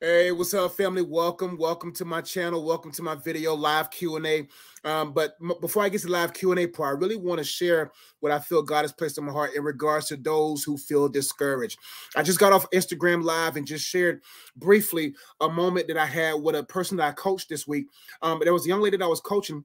Hey, what's up, family? Welcome, welcome to my channel. Welcome to my video live Q and A. Um, but m- before I get to live Q and A part, I really want to share what I feel God has placed in my heart in regards to those who feel discouraged. I just got off Instagram live and just shared briefly a moment that I had with a person that I coached this week. Um, there was a young lady that I was coaching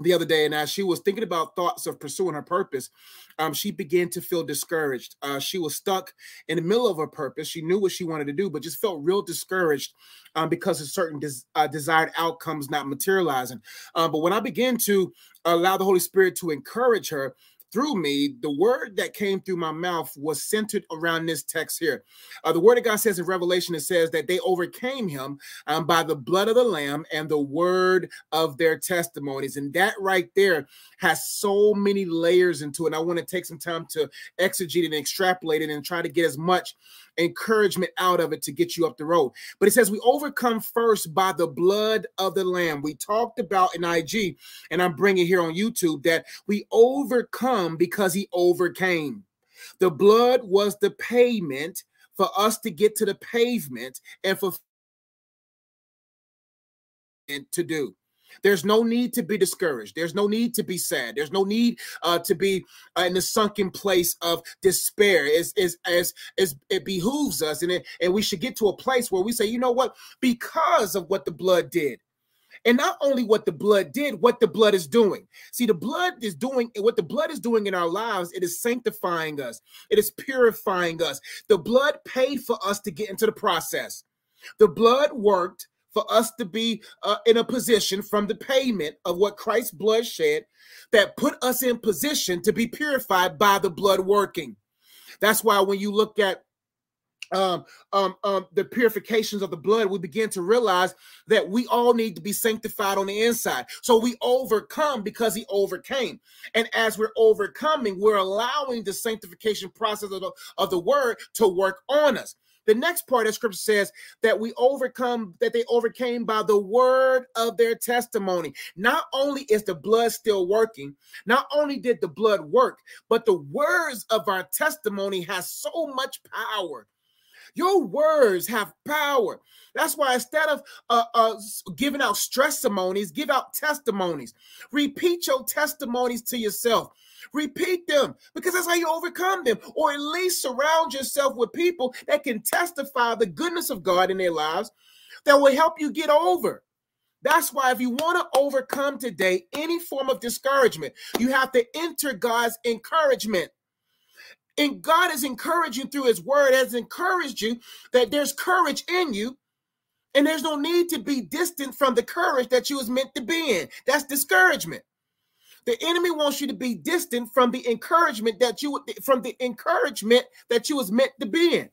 the other day, and as she was thinking about thoughts of pursuing her purpose, um, she began to feel discouraged. Uh, she was stuck in the middle of her purpose. She knew what she wanted to do, but just felt real discouraged um, because of certain des- uh, desired outcomes not materializing. Um, but when I began to allow the Holy Spirit to encourage her, through me, the word that came through my mouth was centered around this text here. Uh, the word of God says in Revelation, it says that they overcame him um, by the blood of the Lamb and the word of their testimonies. And that right there has so many layers into it. And I want to take some time to exegete and extrapolate it and try to get as much encouragement out of it to get you up the road. But it says we overcome first by the blood of the lamb. We talked about in IG, and I'm bringing here on YouTube that we overcome because he overcame. The blood was the payment for us to get to the pavement and for to do. There's no need to be discouraged. There's no need to be sad. There's no need uh, to be uh, in the sunken place of despair. It behooves us, and it, and we should get to a place where we say, you know what, because of what the blood did. And not only what the blood did, what the blood is doing. See, the blood is doing what the blood is doing in our lives. It is sanctifying us, it is purifying us. The blood paid for us to get into the process. The blood worked for us to be uh, in a position from the payment of what Christ's blood shed that put us in position to be purified by the blood working. That's why when you look at um, um, um, the purifications of the blood, we begin to realize that we all need to be sanctified on the inside. So we overcome because he overcame. And as we're overcoming, we're allowing the sanctification process of the, of the word to work on us. The next part of scripture says that we overcome, that they overcame by the word of their testimony. Not only is the blood still working, not only did the blood work, but the words of our testimony has so much power. Your words have power. That's why instead of uh, uh, giving out stress testimonies, give out testimonies. Repeat your testimonies to yourself. Repeat them because that's how you overcome them, or at least surround yourself with people that can testify the goodness of God in their lives that will help you get over. That's why, if you want to overcome today any form of discouragement, you have to enter God's encouragement. And God is encouraging through His Word, has encouraged you that there's courage in you, and there's no need to be distant from the courage that you was meant to be in. That's discouragement. The enemy wants you to be distant from the encouragement that you from the encouragement that you was meant to be in.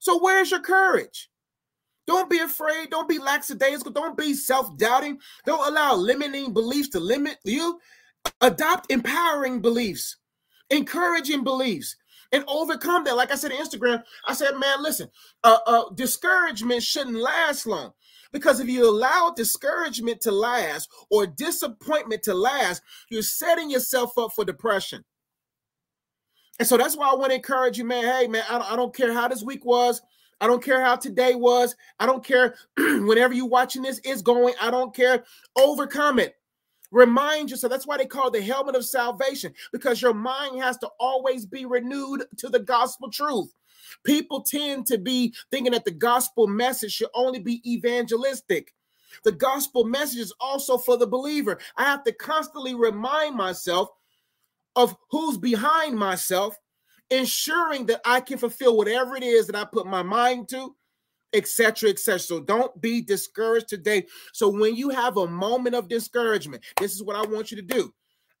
So where's your courage? Don't be afraid. Don't be lackadaisical. Don't be self-doubting. Don't allow limiting beliefs to limit you. Adopt empowering beliefs, encouraging beliefs, and overcome that. Like I said on Instagram, I said, man, listen, uh, uh, discouragement shouldn't last long. Because if you allow discouragement to last or disappointment to last, you're setting yourself up for depression. And so that's why I want to encourage you, man. Hey, man, I don't, I don't care how this week was. I don't care how today was. I don't care whenever you're watching this is going. I don't care. Overcome it. Remind yourself. That's why they call the helmet of salvation, because your mind has to always be renewed to the gospel truth. People tend to be thinking that the gospel message should only be evangelistic. The gospel message is also for the believer. I have to constantly remind myself of who's behind myself, ensuring that I can fulfill whatever it is that I put my mind to, etc., etc. So don't be discouraged today. So when you have a moment of discouragement, this is what I want you to do.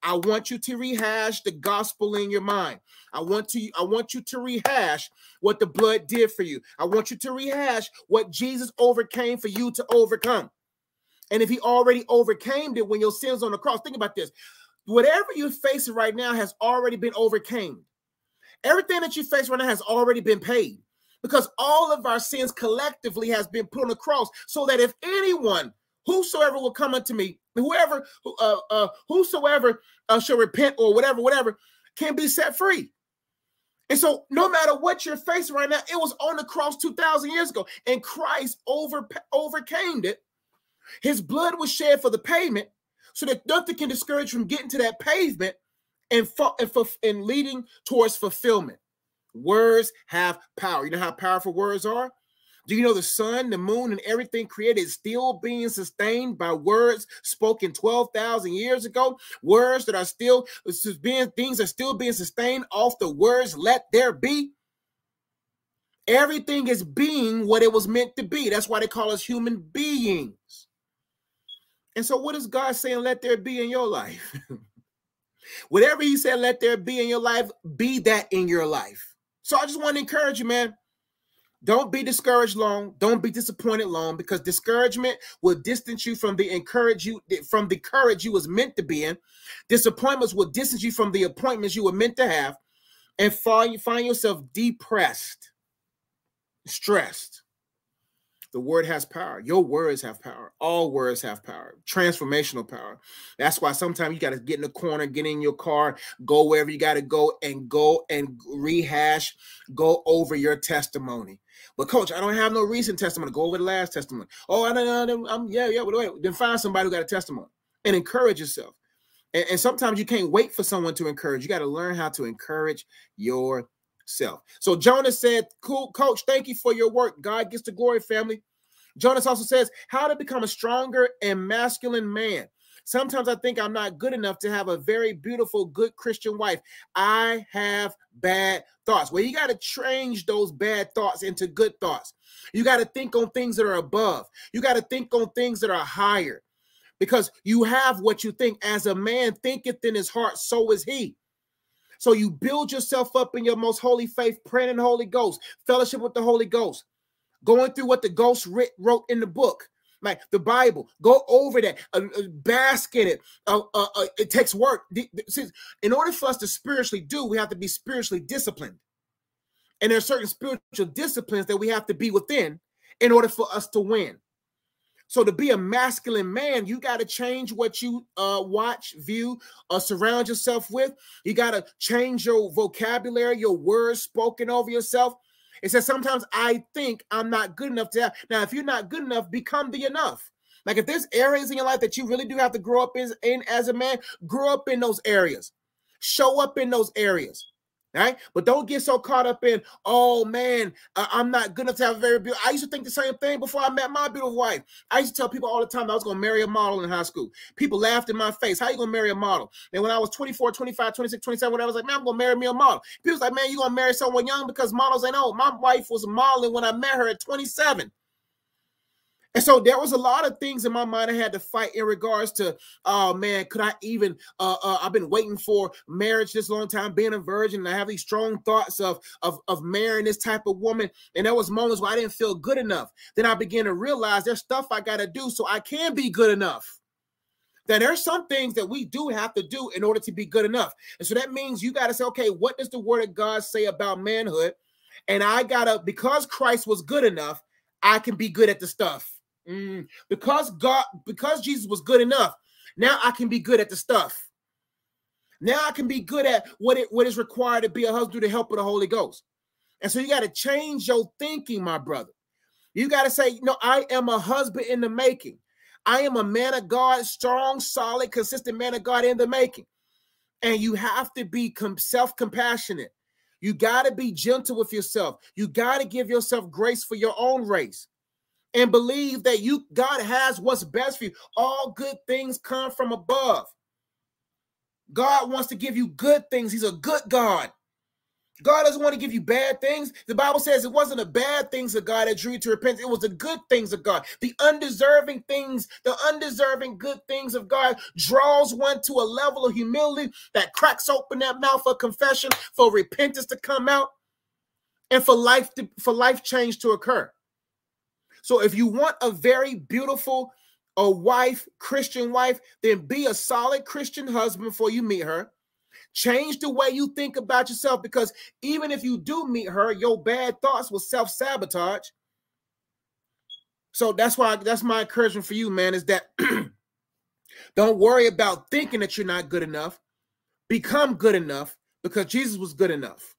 I want you to rehash the gospel in your mind. I want to I want you to rehash what the blood did for you. I want you to rehash what Jesus overcame for you to overcome. And if he already overcame it when your sins on the cross, think about this. Whatever you're facing right now has already been overcame. Everything that you face right now has already been paid because all of our sins collectively has been put on the cross so that if anyone whosoever will come unto me whoever uh, uh whosoever uh, shall repent or whatever whatever can be set free And so, no matter what you're facing right now, it was on the cross 2,000 years ago, and Christ over, overcame it. His blood was shed for the payment, so that nothing can discourage from getting to that pavement and, and, and leading towards fulfillment. Words have power. You know how powerful words are? Do you know the sun, the moon, and everything created is still being sustained by words spoken 12,000 years ago? Words that are still being, things are still being sustained off the words, let there be. Everything is being what it was meant to be. That's why they call us human beings. And so, what is God saying, let there be in your life? Whatever He said, let there be in your life, be that in your life. So, I just want to encourage you, man. Don't be discouraged long. Don't be disappointed long because discouragement will distance you from the encourage you from the courage you was meant to be in. Disappointments will distance you from the appointments you were meant to have, and find, find yourself depressed, stressed. The word has power. Your words have power. All words have power, transformational power. That's why sometimes you got to get in the corner, get in your car, go wherever you got to go, and go and rehash, go over your testimony. But coach, I don't have no recent testimony. Go over the last testimony. Oh, I don't know. I'm yeah, yeah. But wait, then find somebody who got a testimony and encourage yourself. And, and sometimes you can't wait for someone to encourage. You got to learn how to encourage yourself. So Jonas said, "Cool, coach. Thank you for your work. God gets the glory, family." Jonas also says, "How to become a stronger and masculine man." Sometimes I think I'm not good enough to have a very beautiful, good Christian wife. I have bad thoughts. Well, you got to change those bad thoughts into good thoughts. You got to think on things that are above. You got to think on things that are higher because you have what you think. As a man thinketh in his heart, so is he. So you build yourself up in your most holy faith, praying in the Holy Ghost, fellowship with the Holy Ghost, going through what the Ghost wrote in the book like the Bible. Go over that, uh, uh, bask in it. Uh, uh, uh it takes work. In order for us to spiritually do, we have to be spiritually disciplined. And there are certain spiritual disciplines that we have to be within in order for us to win. So to be a masculine man, you got to change what you uh, watch, view, or surround yourself with. You got to change your vocabulary, your words spoken over yourself. It says sometimes I think I'm not good enough to have. Now, if you're not good enough, become the enough. Like if there's areas in your life that you really do have to grow up in, in as a man, grow up in those areas. Show up in those areas right? But don't get so caught up in, oh man, I'm not good enough to have a very beautiful. I used to think the same thing before I met my beautiful wife. I used to tell people all the time I was going to marry a model in high school. People laughed in my face. How you going to marry a model? And when I was 24, 25, 26, 27, whatever, I was like, man, I'm going to marry me a model. People was like, man, you going to marry someone young because models ain't old. My wife was modeling when I met her at 27. And so there was a lot of things in my mind I had to fight in regards to, oh man, could I even? Uh, uh, I've been waiting for marriage this long time, being a virgin, and I have these strong thoughts of of of marrying this type of woman. And there was moments where I didn't feel good enough. Then I began to realize there's stuff I got to do so I can be good enough. That there's some things that we do have to do in order to be good enough. And so that means you got to say, okay, what does the word of God say about manhood? And I gotta, because Christ was good enough, I can be good at the stuff. Mm, because God, because Jesus was good enough, now I can be good at the stuff. Now I can be good at what it what is required to be a husband through the help of the Holy Ghost. And so you got to change your thinking, my brother. You got to say, no, I am a husband in the making. I am a man of God, strong, solid, consistent man of God in the making. And you have to be self compassionate. You got to be gentle with yourself. You got to give yourself grace for your own race and believe that you God has what's best for you. All good things come from above. God wants to give you good things. He's a good God. God doesn't want to give you bad things. The Bible says it wasn't the bad things of God that drew you to repent. It was the good things of God. The undeserving things, the undeserving good things of God draws one to a level of humility that cracks open that mouth of confession for repentance to come out and for life to, for life change to occur. So if you want a very beautiful a wife, Christian wife, then be a solid Christian husband before you meet her. Change the way you think about yourself because even if you do meet her, your bad thoughts will self-sabotage. So that's why that's my encouragement for you, man, is that don't worry about thinking that you're not good enough. Become good enough because Jesus was good enough.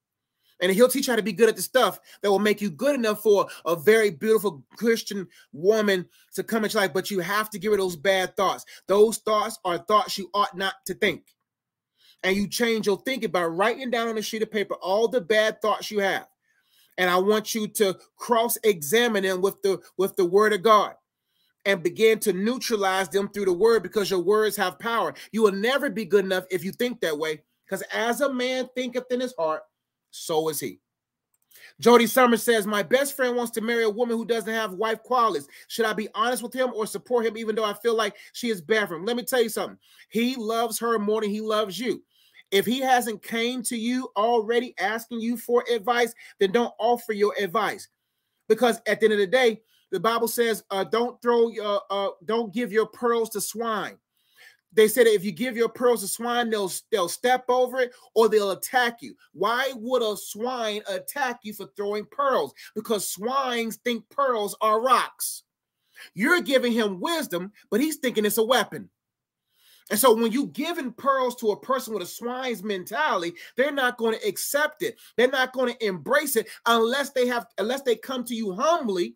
And he'll teach you how to be good at the stuff that will make you good enough for a very beautiful Christian woman to come into life. But you have to get rid of those bad thoughts. Those thoughts are thoughts you ought not to think. And you change your thinking by writing down on a sheet of paper all the bad thoughts you have. And I want you to cross-examine them with the with the word of God and begin to neutralize them through the word because your words have power. You will never be good enough if you think that way. Because as a man thinketh in his heart, so is he. Jody Summers says, My best friend wants to marry a woman who doesn't have wife qualities. Should I be honest with him or support him, even though I feel like she is bad for him? Let me tell you something. He loves her more than he loves you. If he hasn't came to you already asking you for advice, then don't offer your advice. Because at the end of the day, the Bible says, uh, don't throw your uh, don't give your pearls to swine they said if you give your pearls to swine, they'll they'll step over it or they'll attack you. Why would a swine attack you for throwing pearls? Because swines think pearls are rocks. You're giving him wisdom, but he's thinking it's a weapon. And so when you giving pearls to a person with a swine's mentality, they're not going to accept it. They're not going to embrace it unless they have unless they come to you humbly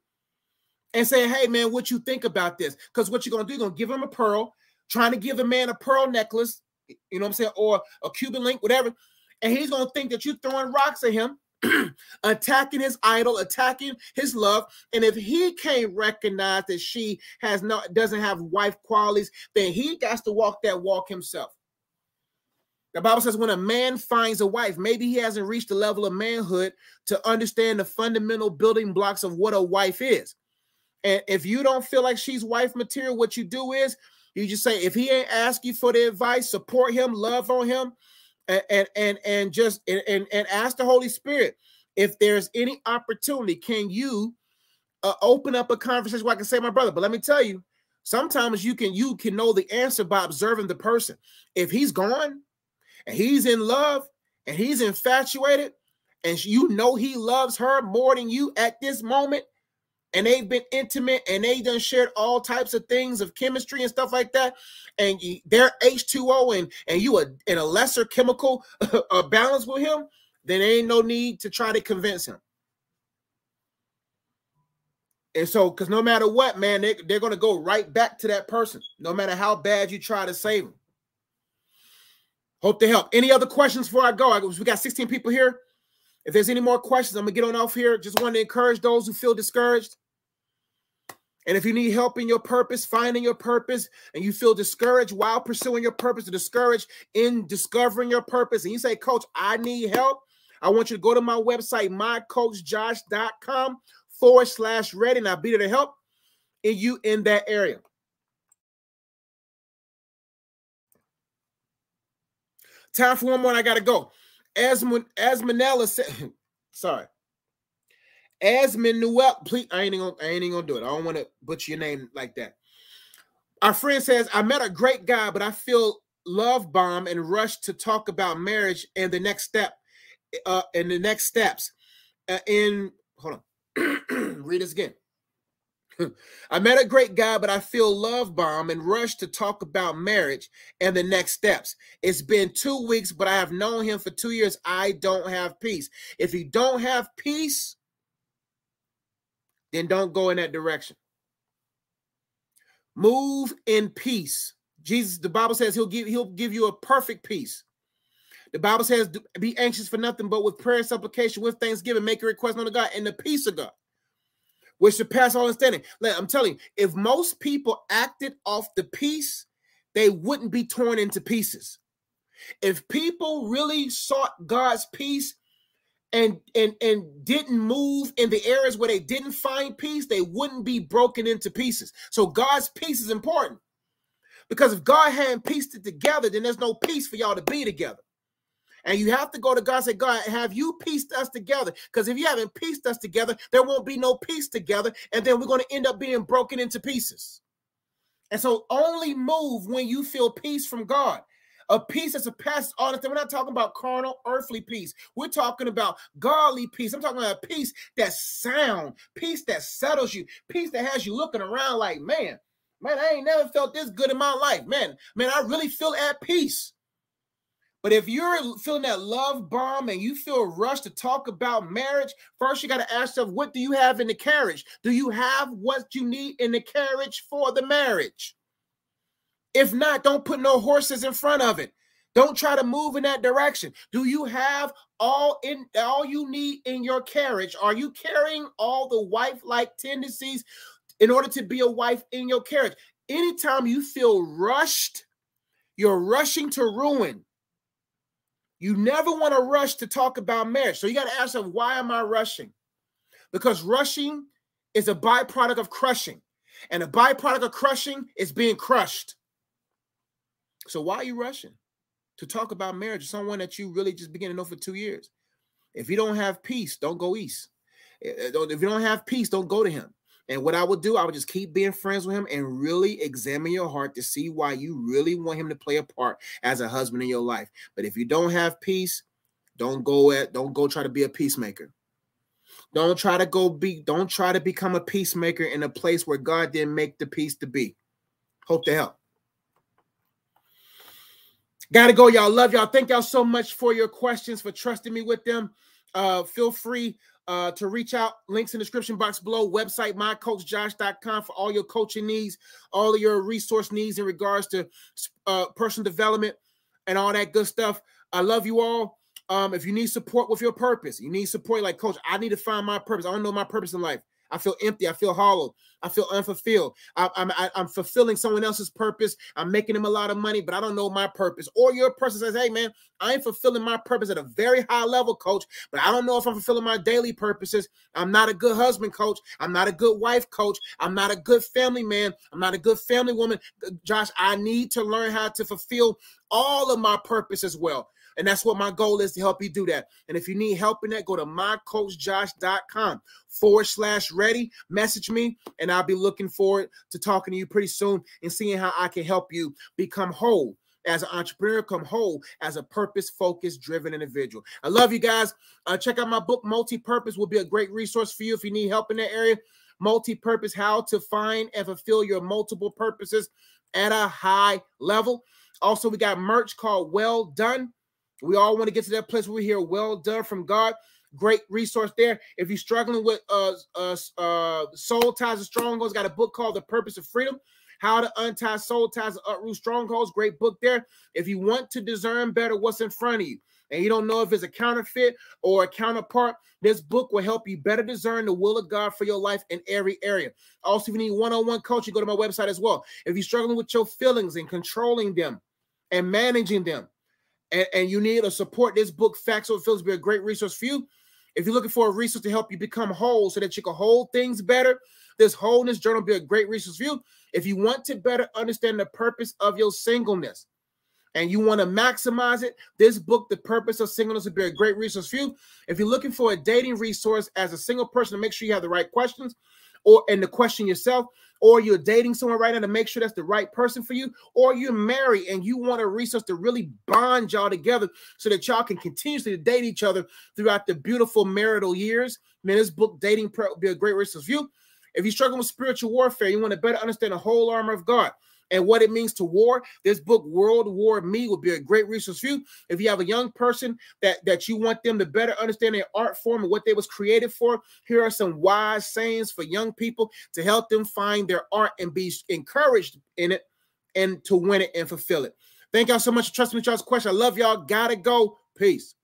and say, "Hey man, what you think about this?" Because what you're going to do, you're going to give them a pearl trying to give a man a pearl necklace, you know what I'm saying, or a Cuban link, whatever, and he's gonna think that you're throwing rocks at him, attacking his idol, attacking his love. And if he can't recognize that she has not doesn't have wife qualities, then he has to walk that walk himself. The Bible says when a man finds a wife, maybe he hasn't reached the level of manhood to understand the fundamental building blocks of what a wife is. And if you don't feel like she's wife material, what you do is you just say if he ain't ask you for the advice, support him, love on him, and and and, and just and, and, and ask the Holy Spirit if there's any opportunity. Can you uh, open up a conversation where I can say, my brother? But let me tell you, sometimes you can you can know the answer by observing the person. If he's gone and he's in love and he's infatuated, and you know he loves her more than you at this moment, and they've been intimate and they done shared all types of things of chemistry and stuff like that and they're h2o and and you are in a lesser chemical uh, balance with him then ain't no need to try to convince him. And so because no matter what man they, they're going to go right back to that person no matter how bad you try to save them hope to help. Any other questions before i go? I, we got 16 people here if there's any more questions, I'm gonna get on off here. Just want to encourage those who feel discouraged. And if you need help in your purpose, finding your purpose, and you feel discouraged while pursuing your purpose, or discouraged in discovering your purpose, and you say, Coach, I need help, I want you to go to my website, mycoachjosh.com forward slash ready, and I'll be there to help in you in that area. Time for one more, I gotta go. As as said, sorry. As Manuel, please, I ain't gonna, I ain't gonna do it. I don't want to butcher your name like that. Our friend says, I met a great guy, but I feel love bomb and rush to talk about marriage and the next step, uh, and the next steps. Uh, in hold on, read this again. I met a great guy, but I feel love bomb and rush to talk about marriage and the next steps. It's been two weeks, but I have known him for two years. I don't have peace. If you don't have peace, then don't go in that direction. Move in peace. Jesus, the Bible says he'll give he'll give you a perfect peace. The Bible says, be anxious for nothing, but with prayer and supplication, with thanksgiving, make a request unto God, and the peace of God which surpass all understanding. Like, I'm telling you, if most people acted off the peace, they wouldn't be torn into pieces. If people really sought God's peace and and and didn't move in the areas where they didn't find peace, they wouldn't be broken into pieces. So God's peace is important. Because if God hadn't pieced it together, then there's no peace for y'all to be together. And you have to go to God and say, God, have you pieced us together? Because if you haven't pieced us together, there won't be no peace together. And then we're going to end up being broken into pieces. And so only move when you feel peace from God. A peace that surpasses all understanding. We're not talking about carnal, earthly peace. We're talking about godly peace. I'm talking about a peace that's sound, peace that settles you, peace that has you looking around like, man, man, I ain't never felt this good in my life. Man, man, I really feel at peace. But if you're feeling that love bomb and you feel rushed to talk about marriage, first you got to ask yourself, what do you have in the carriage? Do you have what you need in the carriage for the marriage? If not, don't put no horses in front of it. Don't try to move in that direction. Do you have all in all you need in your carriage? Are you carrying all the wife-like tendencies in order to be a wife in your carriage? Anytime you feel rushed, you're rushing to ruin. You never want to rush to talk about marriage. So you got to ask yourself, why am I rushing? Because rushing is a byproduct of crushing. And a byproduct of crushing is being crushed. So why are you rushing to talk about marriage someone that you really just begin to know for two years? If you don't have peace, don't go east. If you don't have peace, don't go to him. And what I would do, I would just keep being friends with him and really examine your heart to see why you really want him to play a part as a husband in your life. But if you don't have peace, don't go at don't go try to be a peacemaker. Don't try to go be don't try to become a peacemaker in a place where God didn't make the peace to be. Hope to help. Gotta go, y'all. Love y'all. Thank y'all so much for your questions, for trusting me with them. Uh, feel free uh, to reach out. Links in the description box below. Website mycoachjosh.com for all your coaching needs, all of your resource needs in regards to uh, personal development and all that good stuff. I love you all. Um, if you need support with your purpose, you need support like coach. I need to find my purpose. I don't know my purpose in life. I feel empty. I feel hollow. I feel unfulfilled. I, I'm am i am fulfilling someone else's purpose. I'm making them a lot of money, but I don't know my purpose. Or your person says, "Hey, man, I am fulfilling my purpose at a very high level, coach, but I don't know if I'm fulfilling my daily purposes. I'm not a good husband, coach. I'm not a good wife, coach. I'm not a good family man. I'm not a good family woman, Josh. I need to learn how to fulfill all of my purpose as well." And that's what my goal is to help you do that. And if you need help in that, go to mycoachjosh.com forward slash ready. Message me, and I'll be looking forward to talking to you pretty soon and seeing how I can help you become whole as an entrepreneur, come whole as a purpose focused, driven individual. I love you guys. Uh, check out my book, Multi Purpose, will be a great resource for you if you need help in that area. Multi purpose, how to find and fulfill your multiple purposes at a high level. Also, we got merch called Well Done. We all want to get to that place where we hear well done from God. Great resource there. If you're struggling with uh, uh, uh, soul ties and strongholds, got a book called The Purpose of Freedom. How to Untie Soul Ties and Uproot Strongholds. Great book there. If you want to discern better what's in front of you and you don't know if it's a counterfeit or a counterpart, this book will help you better discern the will of God for your life in every area. Also, if you need one on one coaching, go to my website as well. If you're struggling with your feelings and controlling them and managing them, and, and you need to support this book, Facts Over Feelings, be a great resource for you. If you're looking for a resource to help you become whole so that you can hold things better, this wholeness journal be a great resource for you. If you want to better understand the purpose of your singleness and you want to maximize it, this book, The Purpose of Singleness, will be a great resource for you. If you're looking for a dating resource as a single person to make sure you have the right questions, or and the question yourself, or you're dating someone right now to make sure that's the right person for you, or you're married and you want a resource to really bond y'all together so that y'all can continuously date each other throughout the beautiful marital years. Man, this book, Dating Prep, will be a great resource for you. If you're struggling with spiritual warfare, you want to better understand the whole armor of God and what it means to war. This book, World War Me, will be a great resource for you. If you have a young person that, that you want them to better understand their art form and what they was created for, here are some wise sayings for young people to help them find their art and be encouraged in it and to win it and fulfill it. Thank y'all so much for trusting me, y'all's question. I love y'all. Gotta go. Peace.